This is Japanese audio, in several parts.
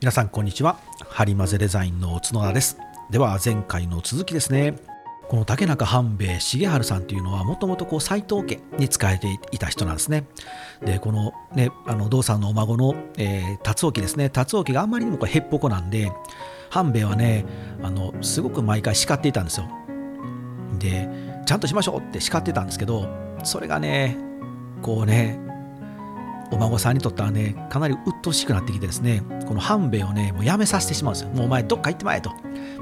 皆さんこんにちは。ハリマゼデザインの角田です。では前回の続きですね。この竹中半兵衛重治さんというのはもともと斎藤家に仕えていた人なんですね。でこのねあの道さんのお孫の、えー、達興ですね。達興があんまりにもこれへっぽこなんで半兵衛はねあのすごく毎回叱っていたんですよ。でちゃんとしましょうって叱ってたんですけどそれがねこうねお孫さんにとってはねかなり鬱陶しくなってきてですねこの半兵衛をねもうやめさせてしまうんですよ。もうお前どっか行ってまえと。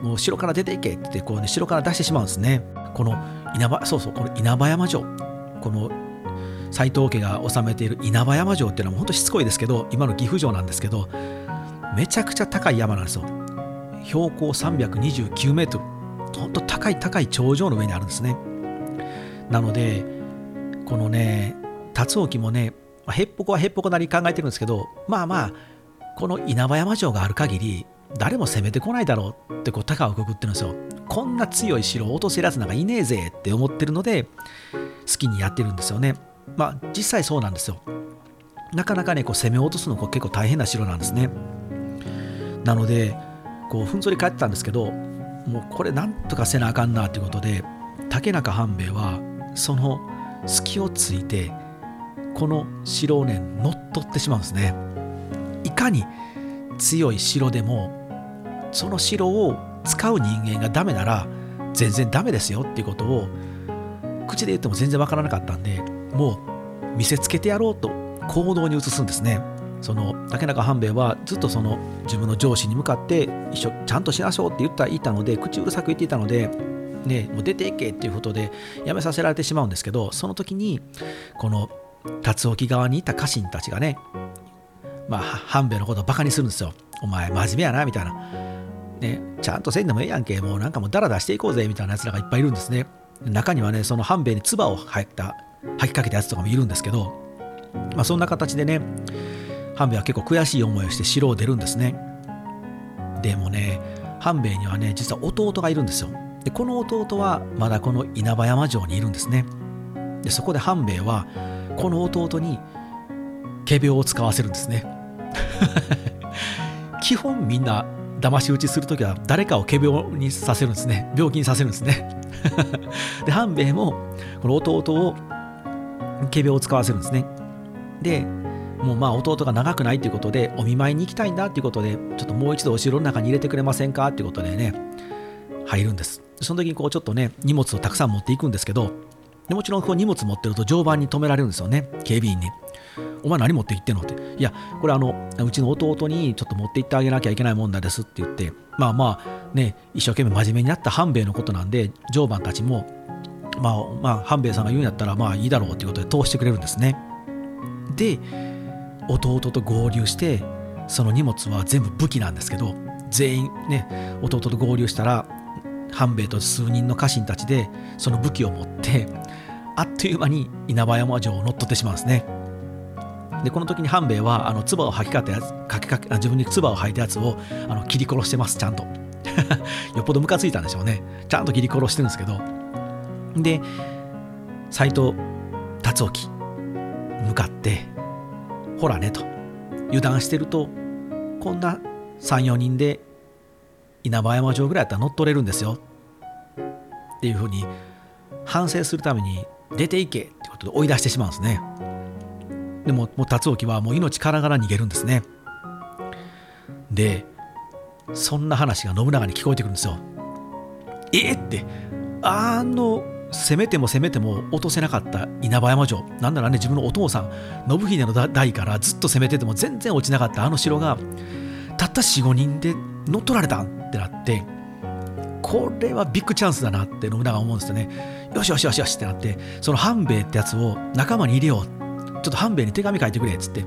もう城から出ていけってってこうね城から出してしまうんですね。この稲葉そうそうこの稲葉山城。この斎藤家が治めている稲葉山城っていうのはもうほんとしつこいですけど今の岐阜城なんですけどめちゃくちゃ高い山なんですよ。標高329メートル。ほんと高い高い頂上の上にあるんですね。なのでこのね辰興もねまあ、へっぽこはへっぽこなり考えてるんですけどまあまあこの稲葉山城がある限り誰も攻めてこないだろうってこう高をくぐってるんですよ。こんな強い城を落とせるやつなんかいねえぜって思ってるので好きにやってるんですよね。まあ実際そうなんですよ。なかなかねこう攻め落とすの結構大変な城なんですね。なのでこうふんぞり返ってたんですけどもうこれなんとかせなあかんなっていうことで竹中半兵衛はその隙をついてこの城をね乗っ取ってしまうんですね。いかに強い城でもその城を使う人間がダメなら全然ダメですよっていうことを口で言っても全然わからなかったんでもう見せつけてやろうと行動に移すんですね。その竹中半兵衛はずっとその自分の上司に向かって一緒ちゃんとしましょうって言ったいたので口うるさく言っていたのでね、もう出ていけっていうことで辞めさせられてしまうんですけどその時にこの辰沖側にいた家臣たちがね、まあ、半兵衛のことをバカにするんですよ。お前、真面目やな、みたいな。ね、ちゃんとせんでもええやんけ、もうなんかもうダラダラしていこうぜ、みたいなやつらがいっぱいいるんですね。中にはね、その半兵衛に唾を吐いた、吐きかけたやつとかもいるんですけど、まあ、そんな形でね、半兵衛は結構悔しい思いをして城を出るんですね。でもね、半兵衛にはね、実は弟がいるんですよ。で、この弟はまだこの稲葉山城にいるんですね。で、そこで半兵衛は、この弟に仮病を使わせるんですね。基本みんな騙し討ちするときは誰かを仮病にさせるんですね。病気にさせるんですね。で半兵衛もこの弟を仮病を使わせるんですね。でもうまあ弟が長くないということでお見舞いに行きたいんだっていうことでちょっともう一度お城の中に入れてくれませんかっていうことでね入るんです。その時にこうちょっとね荷物をたくさん持っていくんですけどでもちろんこう荷物持ってると常磐に止められるんですよね警備員に。お前何持って行ってんのって。いや、これあの、うちの弟にちょっと持って行ってあげなきゃいけないもんなんですって言って、まあまあね、一生懸命真面目になった半兵衛のことなんで、常磐たちも、まあまあ、半兵衛さんが言うんやったらまあいいだろうっていうことで通してくれるんですね。で、弟と合流して、その荷物は全部武器なんですけど、全員ね、弟と合流したら、半兵衛と数人の家臣たちでその武器を持ってあっという間に稲葉山城を乗っ取ってしまうんですね。でこの時に半兵衛はあの唾を吐きかけたやつかけかけ自分に唾を吐いたやつをあの切り殺してますちゃんと。よっぽどムカついたんでしょうね。ちゃんと切り殺してるんですけど。で斎藤達興向かってほらねと油断してるとこんな34人で稲葉山城ぐらいやったら乗っ取れるんですよ。っていうふうに反省するために出ていけってことで追い出してしまうんですね。でももう達興はもう命からがら逃げるんですね。でそんな話が信長に聞こえてくるんですよ。え？ってあの攻めても攻めても落とせなかった稲葉山城。なんならね自分のお父さん信秀の代からずっと攻めてても全然落ちなかったあの城がたった45人で乗っ取られたってなってこれはビッグチャンスだなって信長思うんですよね。よしよしよしよしってなってその半兵衛ってやつを仲間に入れよう。ちょっと半兵衛に手紙書いてくれっつって。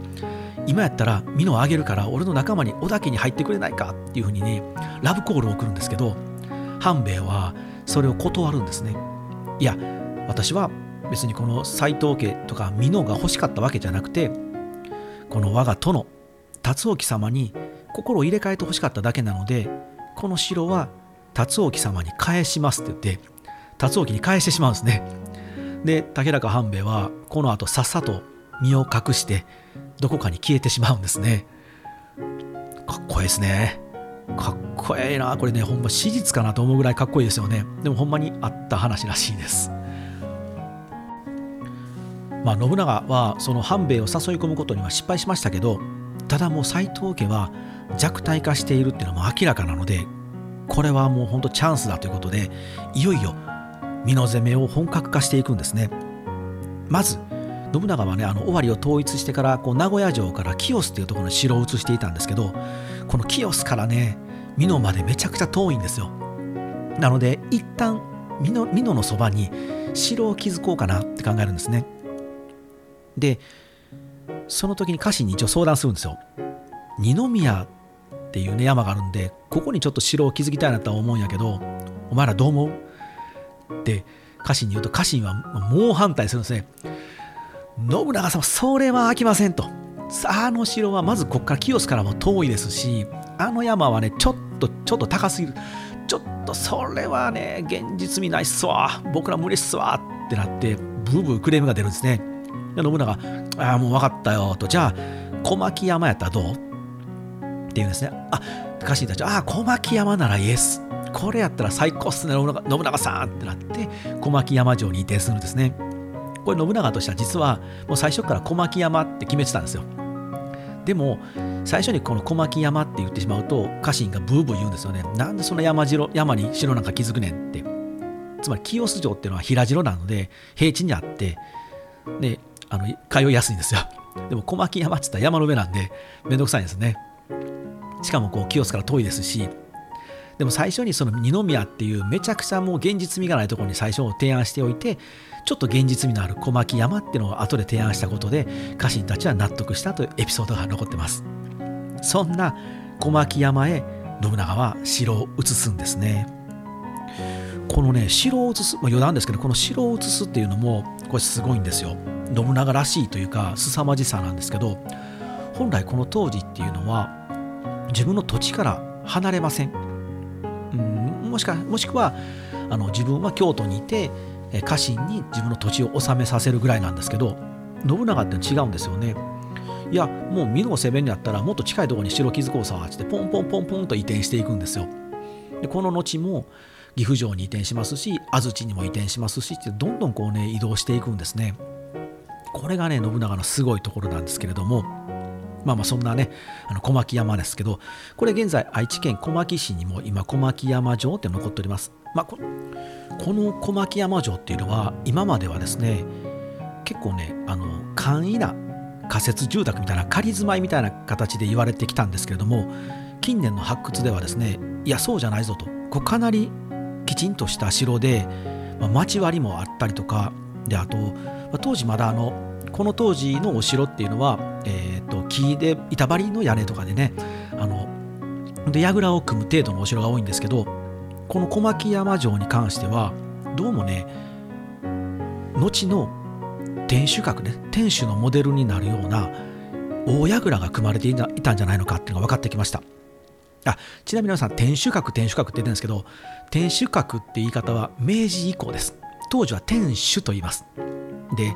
今やったら美濃をあげるから俺の仲間に織田家に入ってくれないかっていうふうにねラブコールを送るんですけど半兵衛はそれを断るんですね。いや私は別にこの斎藤家とか美濃が欲しかったわけじゃなくてこの我が殿辰興様に心を入れ替えてほしかっただけなのでこの城は辰興様に返しますって言って辰興に返してしまうんですね。で竹中半兵衛はこの後さっさと身を隠してどこかに消えてしまうんですね。かっこいいですね。かっこええな。これねほんま史実かなと思うぐらいかっこいいですよね。でもほんまにあった話らしいです。まあ信長はその半兵衛を誘い込むことには失敗しましたけどただもう斎藤家は弱体化しているっていうのも明らかなのでこれはもうほんとチャンスだということでいよいよ美濃攻めを本格化していくんですね。まず信長はねあの尾張を統一してからこう名古屋城から清須っていうところに城を移していたんですけどこの清須からね美濃までめちゃくちゃ遠いんですよ。なので一旦美濃美濃のそばに城を築こうかなって考えるんですね。でその時に家臣に一応相談するんですよ。二宮っていうね山があるんでここにちょっと城を築きたいなとは思うんやけどお前らどう思う？って家臣に言うと家臣は猛反対するんですね。信長さんそれは飽きませんと。あの城はまずここから清須からも遠いですしあの山はねちょっとちょっと高すぎる。ちょっとそれはね現実味ないっすわ。僕ら無理っすわってなってブーブークレームが出るんですね。で信長ああもう分かったよと。じゃあ小牧山やったらどう？って言うんですね。あ家臣たちああ小牧山ならイエス。これやったら最高っすね。信長さんってなって小牧山城に移転するんですね。これ信長としては実はもう最初から小牧山って決めてたんですよ。でも最初にこの小牧山って言ってしまうと家臣がブーブー言うんですよね。なんでその山城山に城なんか築くねんって。つまり清洲城っていうのは平城なので平地にあってであの通いやすいんですよ。でも小牧山って言ったら山の上なんでめんどくさいんですね。しかもこう清洲から遠いですしでも最初にその二宮っていうめちゃくちゃもう現実味がないところに最初提案しておいてちょっと現実味のある小牧山っていうのを後で提案したことで家臣たちは納得したというエピソードが残ってます。そんな小牧山へ信長は城を移すんですね。このね城を移す、まあ、余談ですけどこの城を移すっていうのもこれすごいんですよ。信長らしいというか凄まじさなんですけど本来この当時っていうのは自分の土地から離れません。うんもしかもしくはあの自分は京都にいて家臣に自分の土地を治めさせるぐらいなんですけど信長って違うんですよね。いやもう美濃攻めにあったらもっと近いところに城築こうさってポンポンポンポンと移転していくんですよ。でこの後も岐阜城に移転しますし安土にも移転しますしってどんどんこうね移動していくんですね。これがね信長のすごいところなんですけれどもまあまあそんなね、あの小牧山ですけど、これ現在愛知県小牧市にも今小牧山城って残っております。まあこの小牧山城っていうのは今まではですね、結構ね、あの簡易な仮設住宅みたいな仮住まいみたいな形で言われてきたんですけれども、近年の発掘ではですね、いやそうじゃないぞと、こうかなりきちんとした城で、まあ、町割りもあったりとか、であと、まあ、当時まだあのこの当時のお城っていうのは、えー、木で板張りの屋根とかでねあので櫓を組む程度のお城が多いんですけどこの小牧山城に関してはどうもね後の天守閣ね天守のモデルになるような大櫓が組まれていたんじゃないのかっていうのが分かってきました。あちなみに皆さん天守閣天守閣って言ってるんですけど天守閣って言い方は明治以降です。当時は天守と言います。で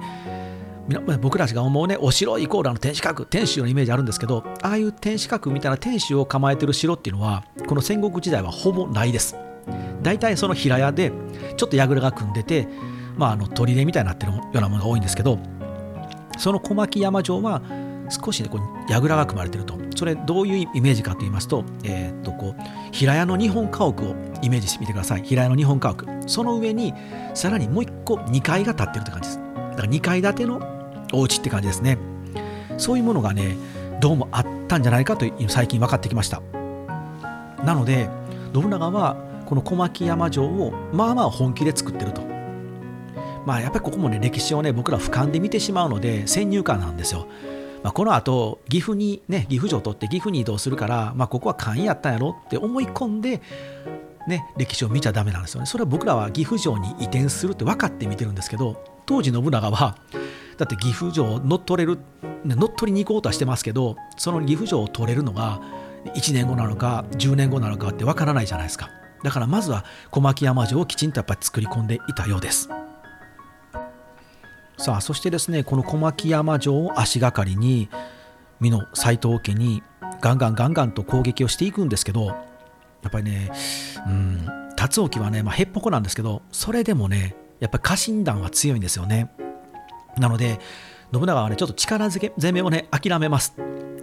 僕らが思うねお城イコールあの天守閣天守のイメージあるんですけどああいう天守閣みたいな天守を構えてる城っていうのはこの戦国時代はほぼないです。大体その平屋でちょっと櫓が組んでてまああの砦みたいになってるようなものが多いんですけどその小牧山城は少しねこう櫓が組まれてると。それどういうイメージかと言いますと,、えー、っとこう平屋の日本家屋をイメージしてみてください。平屋の日本家屋。その上にさらにもう一個2階が建ってるって感じです。だから2階建てのお家って感じですね。そういうものがねどうもあったんじゃないかと最近分かってきました。なので信長はこの小牧山城をまあまあ本気で作ってると。まあやっぱりここもね歴史をね僕ら俯瞰で見てしまうので先入観なんですよ。まあ、このあと岐阜にね岐阜城を取って岐阜に移動するから、まあ、ここは簡易やったんやろって思い込んで、ね、歴史を見ちゃダメなんですよね。それは僕らは岐阜城に移転するって分かって見てるんですけど当時信長はだって岐阜城乗っ取れる乗っ取りに行こうとはしてますけどその岐阜城を取れるのが1年後なのか10年後なのかってわからないじゃないですか。だからまずは小牧山城をきちんとやっぱり作り込んでいたようです。さあそしてですねこの小牧山城を足がかりに美濃斎藤家にガンガンガンガンと攻撃をしていくんですけどやっぱりね、うん、辰興はね、まあ、へっぽこなんですけどそれでもねやっぱり家臣団は強いんですよね。なので信長はねちょっと力攻めをね諦めます。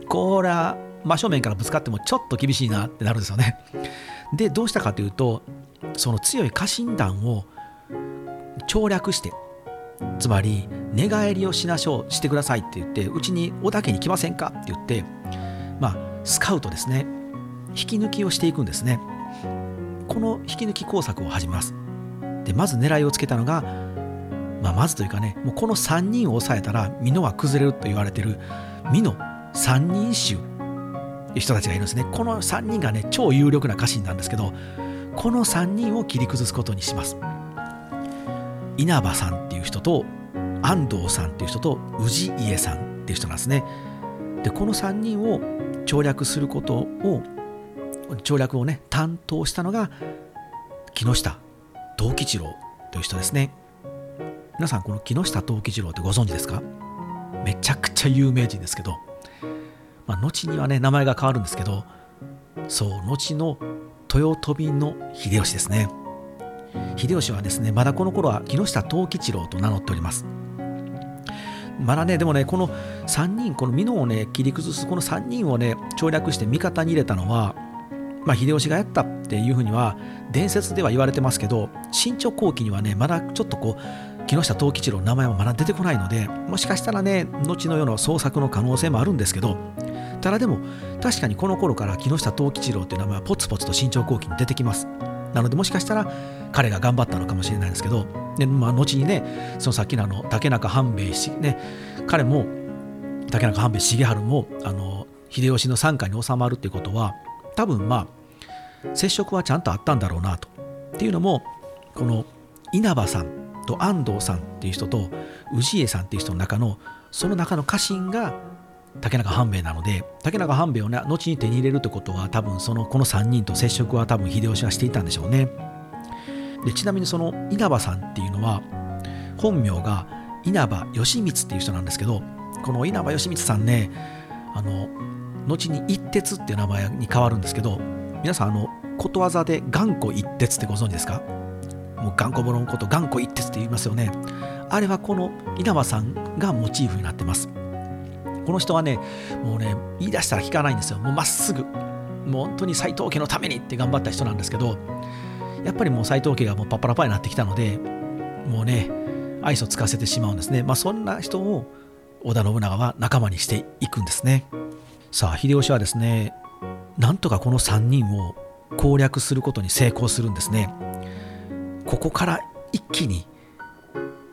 これは真正面からぶつかってもちょっと厳しいなってなるんですよね。でどうしたかというとその強い家臣団を調略してつまり寝返りをしなしょうしてくださいって言ってうちに織田家に来ませんかって言ってまあスカウトですね。引き抜きをしていくんですね。この引き抜き工作を始めます。でまず狙いをつけたのが、まあ、まずというかねもうこの3人を抑えたら美濃は崩れると言われてる美濃三人衆という人たちがいるんですね。この3人がね超有力な家臣なんですけどこの3人を切り崩すことにします。稲葉さんっていう人と安藤さんっていう人と氏家さんっていう人なんですね。でこの3人を調略することを調略をね担当したのが木下藤吉郎という人ですね。皆さんこの木下藤吉郎ってご存知ですか？めちゃくちゃ有名人ですけど、まあ、後にはね名前が変わるんですけどそう後の豊臣の秀吉ですね。秀吉はですねまだこの頃は木下藤吉郎と名乗っております。まだねでもねこの3人この美濃をね切り崩すこの3人をね調略して味方に入れたのはまあ、秀吉がやったっていうふうには伝説では言われてますけど新朝後期にはねまだちょっとこう木下藤吉郎の名前はまだ出てこないのでもしかしたらね後の世の創作の可能性もあるんですけどただでも確かにこの頃から木下藤吉郎っていう名前はポツポツと新朝後期に出てきます。なのでもしかしたら彼が頑張ったのかもしれないんですけどで、まあ、後にねそのさっきのあの竹中半兵衛しね彼も竹中半兵衛重治もあの秀吉の傘下に収まるっていうことは多分まあ接触はちゃんとあったんだろうなと。っていうのもこの稲葉さん。と安藤さんっていう人と氏家さんっていう人の中のその中の家臣が竹中半兵衛なので竹中半兵衛を、ね、後に手に入れるってことは多分そのこの3人と接触は多分秀吉はしていたんでしょうね。でちなみにその稲葉さんっていうのは本名が稲葉義満っていう人なんですけどこの稲葉義満さんねあの後に一徹っていう名前に変わるんですけど皆さんあのことわざで頑固一徹ってご存知ですか？もう頑固者のこと頑固一徹って言いますよね。あれはこの稲葉さんがモチーフになってます。この人はねもうね言い出したら聞かないんですよ。もうまっすぐ。もう本当に斎藤家のためにって頑張った人なんですけどやっぱりもう斎藤家がもうパッパラパになってきたのでもうね愛想つかせてしまうんですね。まあそんな人を織田信長は仲間にしていくんですね。さあ秀吉はですねなんとかこの3人を攻略することに成功するんですね。ここから一気に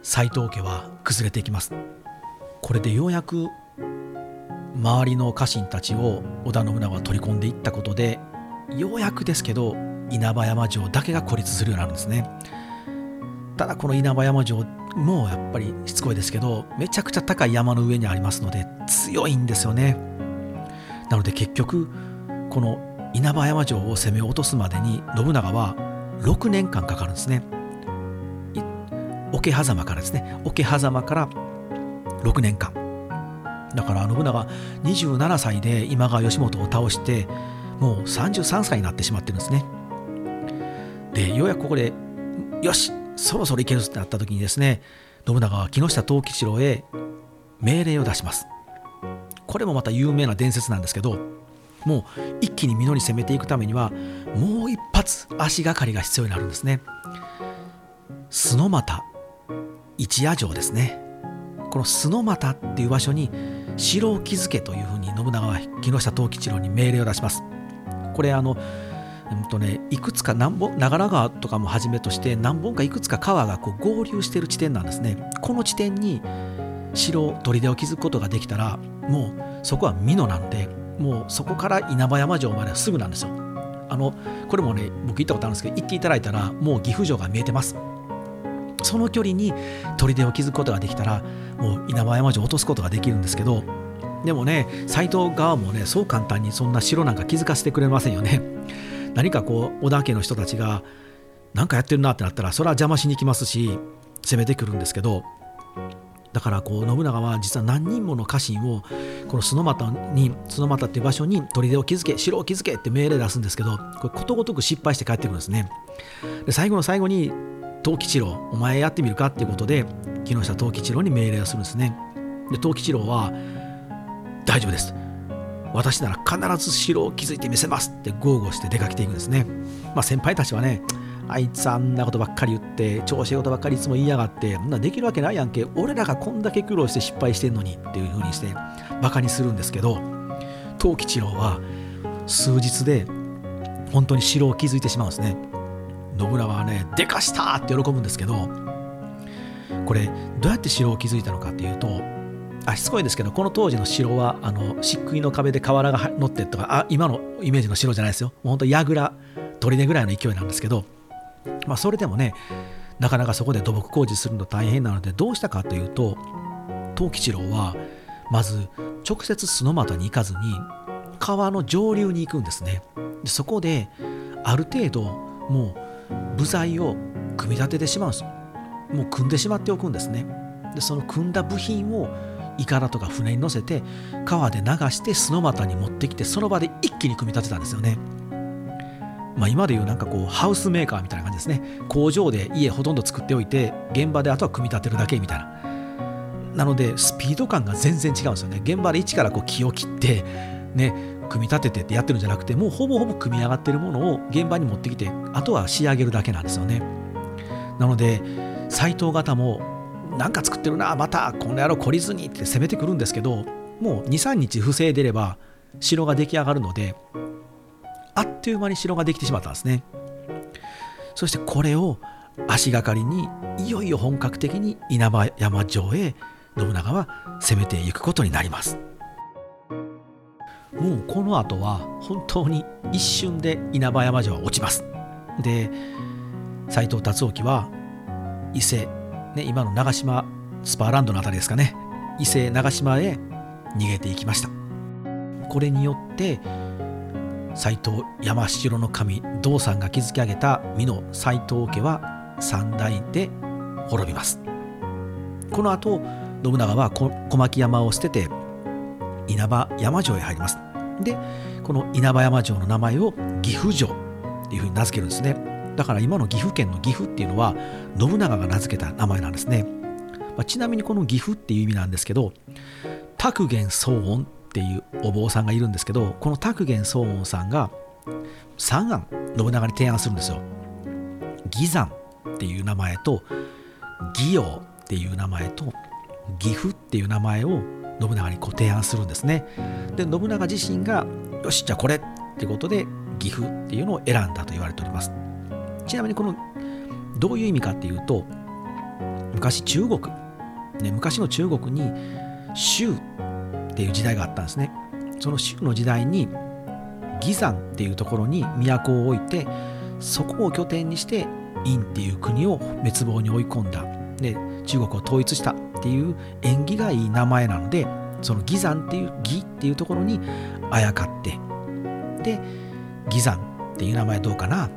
斎藤家は崩れていきます。これでようやく周りの家臣たちを織田信長は取り込んでいったことでようやくですけど稲葉山城だけが孤立するようになるんですね。ただこの稲葉山城もやっぱりしつこいですけどめちゃくちゃ高い山の上にありますので強いんですよね。なので結局この稲葉山城を攻め落とすまでに信長は6年間かかるんですね。桶狭間からですね。桶狭間から6年間だから信長27歳で今川義元を倒してもう33歳になってしまってるんですね。でようやくここでよしそろそろいけるってなった時にですね信長は木下藤吉郎へ命令を出します。これもまた有名な伝説なんですけどもう一気に実り攻めていくためにはもう一発足がかりが必要になるんですね。須ノ俣一夜城ですね。この須ノ俣っていう場所に城を築けというふうに信長は木下藤吉郎に命令を出します。これあのうんとね、いくつか何本長良川とかもはじめとして何本かいくつか川がこう合流している地点なんですね。この地点に城砦を築くことができたらもうそこは美濃なんでもうそこから稲葉山城まですぐなんですよ。あのこれもね僕行ったことあるんですけど行っていただいたらもう岐阜城が見えてます。その距離に砦を築くことができたらもう稲葉山城を落とすことができるんですけどでもね斎藤側もねそう簡単にそんな城なんか築かせてくれませんよね。何かこう織田家の人たちが何かやってるなってなったらそれは邪魔しに来ますし攻めてくるんですけどだからこう信長は実は何人もの家臣をこの須俣に須俣っていう場所に砦を築け城を築けって命令出すんですけどこれことごとく失敗して帰ってくるんですね。で最後の最後に藤吉郎お前やってみるかっていうことで木下藤吉郎に命令をするんですね。で藤吉郎は大丈夫です。私なら必ず城を築いてみせますって豪語して出かけていくんですね、まあ、先輩たちはねあいつあんなことばっかり言って調子いいことばっかりいつも言いやがってそんなできるわけないやんけ。俺らがこんだけ苦労して失敗してんのにっていう風にしてバカにするんですけど藤吉郎は数日で本当に城を築いてしまうんですね。信長はねでかしたって喜ぶんですけどこれどうやって城を築いたのかっていうとあしつこいんですけどこの当時の城はあの漆喰の壁で瓦が乗ってとかあ今のイメージの城じゃないですよ。もう本当櫓砦ぐらいの勢いなんですけどまあ、それでもねなかなかそこで土木工事するの大変なのでどうしたかというと藤吉郎はまず直接須俣に行かずに川の上流に行くんですね。でそこである程度もう部材を組み立ててしまうんです。もう組んでしまっておくんですね。でその組んだ部品をいかだとか船に乗せて川で流して須俣に持ってきてその場で一気に組み立てたんですよね。まあ、今でいうなんかこうハウスメーカーみたいな感じですね。工場で家ほとんど作っておいて現場であとは組み立てるだけみたいな。なのでスピード感が全然違うんですよね。現場で一からこう木を切ってね組み立ててってやってるんじゃなくてもうほぼほぼ組み上がってるものを現場に持ってきてあとは仕上げるだけなんですよね。なので斎藤方もなんか作ってるなまたこの野郎懲りずにって攻めてくるんですけどもう23日防いでれば城が出来上がるのであっという間に城ができてしまったんですね。そしてこれを足がかりにいよいよ本格的に稲葉山城へ信長は攻めていくことになります。もうこの後は本当に一瞬で稲葉山城は落ちます。で斎藤達興は伊勢、ね、今の長島スパーランドの辺りですかね。伊勢長島へ逃げていきました。これによって斎藤山城の神道さんが築き上げた美濃斎藤家は三代で滅びます。この後信長は小牧山を捨てて稲葉山城へ入ります。でこの稲葉山城の名前を岐阜城っていうふうに名付けるんですね。だから今の岐阜県の岐阜っていうのは信長が名付けた名前なんですね、まあ、ちなみにこの岐阜っていう意味なんですけど卓元騒音っていうお坊さんがいるんですけどこの卓元宗音さんが三案信長に提案するんですよ。義山っていう名前と義陽っていう名前と岐阜っていう名前を信長にご提案するんですね。で信長自身がよしじゃあこれってことで岐阜っていうのを選んだと言われております。ちなみにこのどういう意味かっていうと昔中国、ね、昔の中国に州っていう時代があったんですね。その州の時代に義山っていうところに都を置いてそこを拠点にして院っていう国を滅亡に追い込んだ。で中国を統一したっていう縁起がいい名前なのでその義山っていう義っていうところにあやかってで義山っていう名前どうかなっ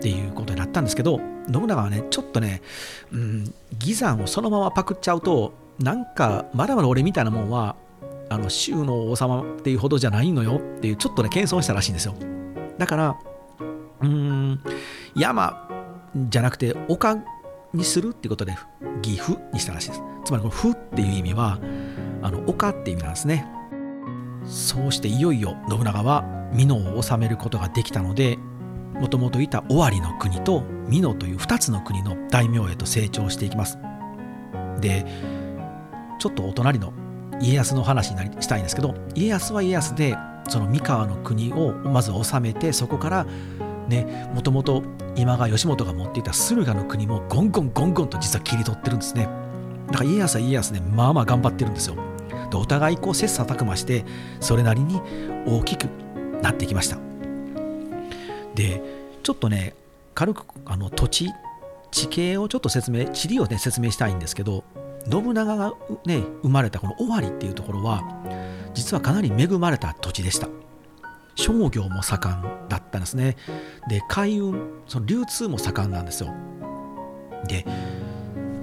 ていうことになったんですけど信長はねちょっとね、うん、義山をそのままパクっちゃうとなんかまだまだ俺みたいなもんはあの州の王様っていうほどじゃないのよっていうちょっとね謙遜したらしいんですよ。だからうん山じゃなくて丘にするっていうことで岐阜にしたらしいです。つまりこの「府」っていう意味はあの丘っていう意味なんですね。そうしていよいよ信長は美濃を治めることができたのでもともといた尾張の国と美濃という2つの国の大名へと成長していきます。でちょっとお隣の家康の話になりしたいんですけど家康は家康でその三河の国をまず治めてそこからねもともと今川義元が持っていた駿河の国もゴンゴンゴンゴンと実は切り取ってるんですね。だから家康は家康でまあまあ頑張ってるんですよ。でお互いこう切磋琢磨してそれなりに大きくなってきました。でちょっとね軽くあの土地地形をちょっと説明地理をね説明したいんですけど信長が、ね、生まれたこの尾張っていうところは実はかなり恵まれた土地でした。商業も盛んだったんですね。で海運その流通も盛んなんですよ。で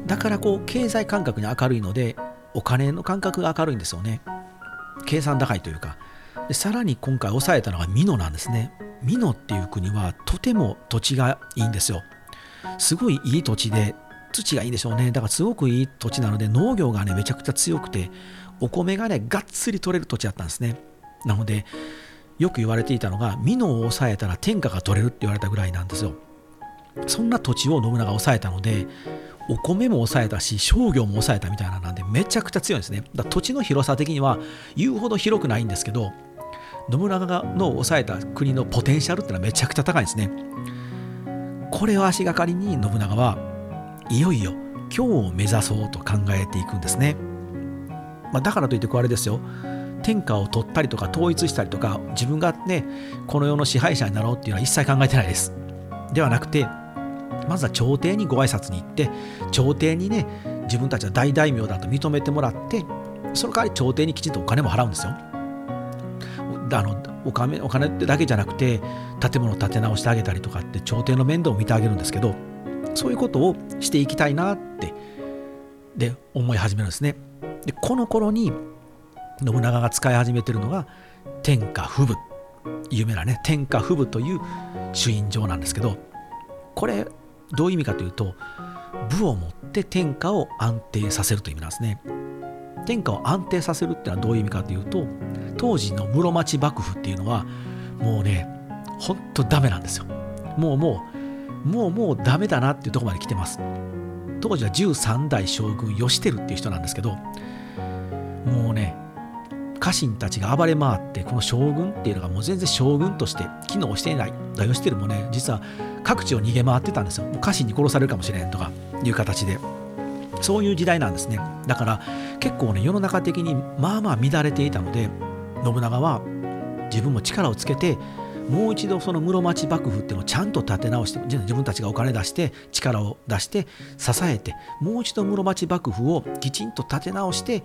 だからこう経済感覚に明るいのでお金の感覚が明るいんですよね。計算高いというか。でさらに今回抑えたのが美濃なんですね。美濃っていう国はとても土地がいいんですよ。すごいいい土地で土がいいでしょうね。だからすごくいい土地なので農業がねめちゃくちゃ強くてお米がねがっつり取れる土地だったんですね。なのでよく言われていたのが美濃を抑えたら天下が取れるって言われたぐらいなんですよ。そんな土地を信長が抑えたのでお米も抑えたし商業も抑えたみたいななんでめちゃくちゃ強いんですね。だ土地の広さ的には言うほど広くないんですけど信長の抑えた国のポテンシャルってのはめちゃくちゃ高いんですね。これを足がかりに信長はいよいよ今日を目指そうと考えていくんですね、まあ、だからといってこれあれですよ。天下を取ったりとか統一したりとか自分がねこの世の支配者になろうっていうのは一切考えてないです。ではなくてまずは朝廷にご挨拶に行って朝廷にね自分たちは大大名だと認めてもらってその代わり朝廷にきちんとお金も払うんですよ。あのお金お金だけじゃなくて建物を建て直してあげたりとかって朝廷の面倒を見てあげるんですけどそういうことをしていきたいなってで思い始めるんですね。でこの頃に信長が使い始めてるのが天下布武。有名なね天下布武という朱印状なんですけどこれどういう意味かというと武をもって天下を安定させるという意味なんですね。天下を安定させるっていうのはどういう意味かというと当時の室町幕府っていうのはもうねほんとダメなんですよ。もうもうもうもうダメだなっていうとこまで来てます。当時は13代将軍義輝っていう人なんですけどもうね家臣たちが暴れ回ってこの将軍っていうのがもう全然将軍として機能していない。義輝もね。実は各地を逃げ回ってたんですよ。もう家臣に殺されるかもしれんとかいう形で。そういう時代なんですね。だから結構ね世の中的にまあまあ乱れていたので信長は自分も力をつけてもう一度その室町幕府っていうのをちゃんと立て直して自分たちがお金出して力を出して支えてもう一度室町幕府をきちんと立て直して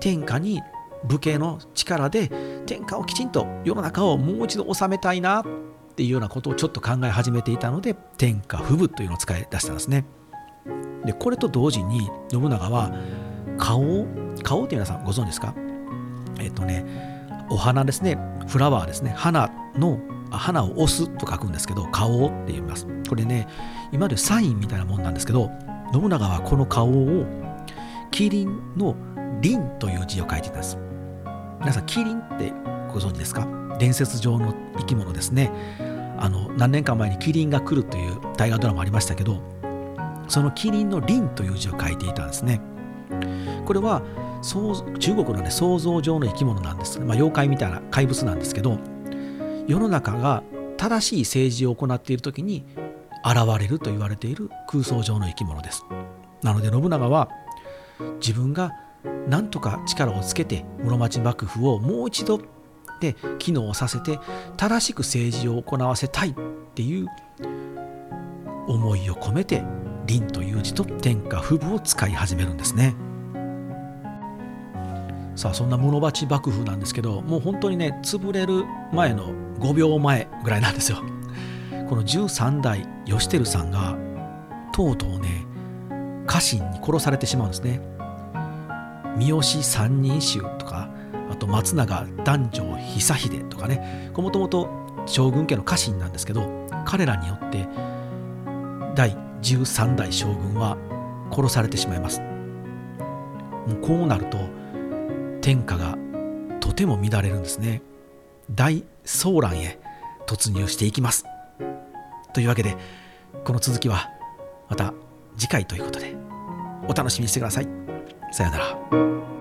天下に武家の力で天下をきちんと世の中をもう一度治めたいなっていうようなことをちょっと考え始めていたので天下不武というのを使い出したんですね。でこれと同時に信長は顔顔って皆さんご存知ですか？えっ、とねお花ですね。フラワーですね。花の花を押すと書くんですけど顔って言います。これね今までサインみたいなもんなんですけど信長はこの顔をキリンのリンという字を書いていたんです。皆さんキリンってご存知ですか？伝説上の生き物ですね。あの何年間前にキリンが来るという大河ドラマありましたけどそのキリンのリンという字を書いていたんですね。これは中国のね想像上の生き物なんです、まあ、妖怪みたいな怪物なんですけど世の中が正しい政治を行っている時に現れると言われている空想上の生き物ですなので信長は自分が何とか力をつけて室町幕府をもう一度で機能させて正しく政治を行わせたいっていう思いを込めて凛という字と天下不武を使い始めるんですね。さあそんな室町幕府なんですけどもう本当にね潰れる前の5秒前ぐらいなんですよ。この13代義輝さんがとうとうね家臣に殺されてしまうんですね。三好三人衆とかあと松永男女久秀とかねもともと将軍家の家臣なんですけど彼らによって第13代将軍は殺されてしまいますもうこうなると天下がとても乱れるんですね。大騒乱へ突入していきます。というわけでこの続きはまた次回ということでお楽しみにしてください。さようなら。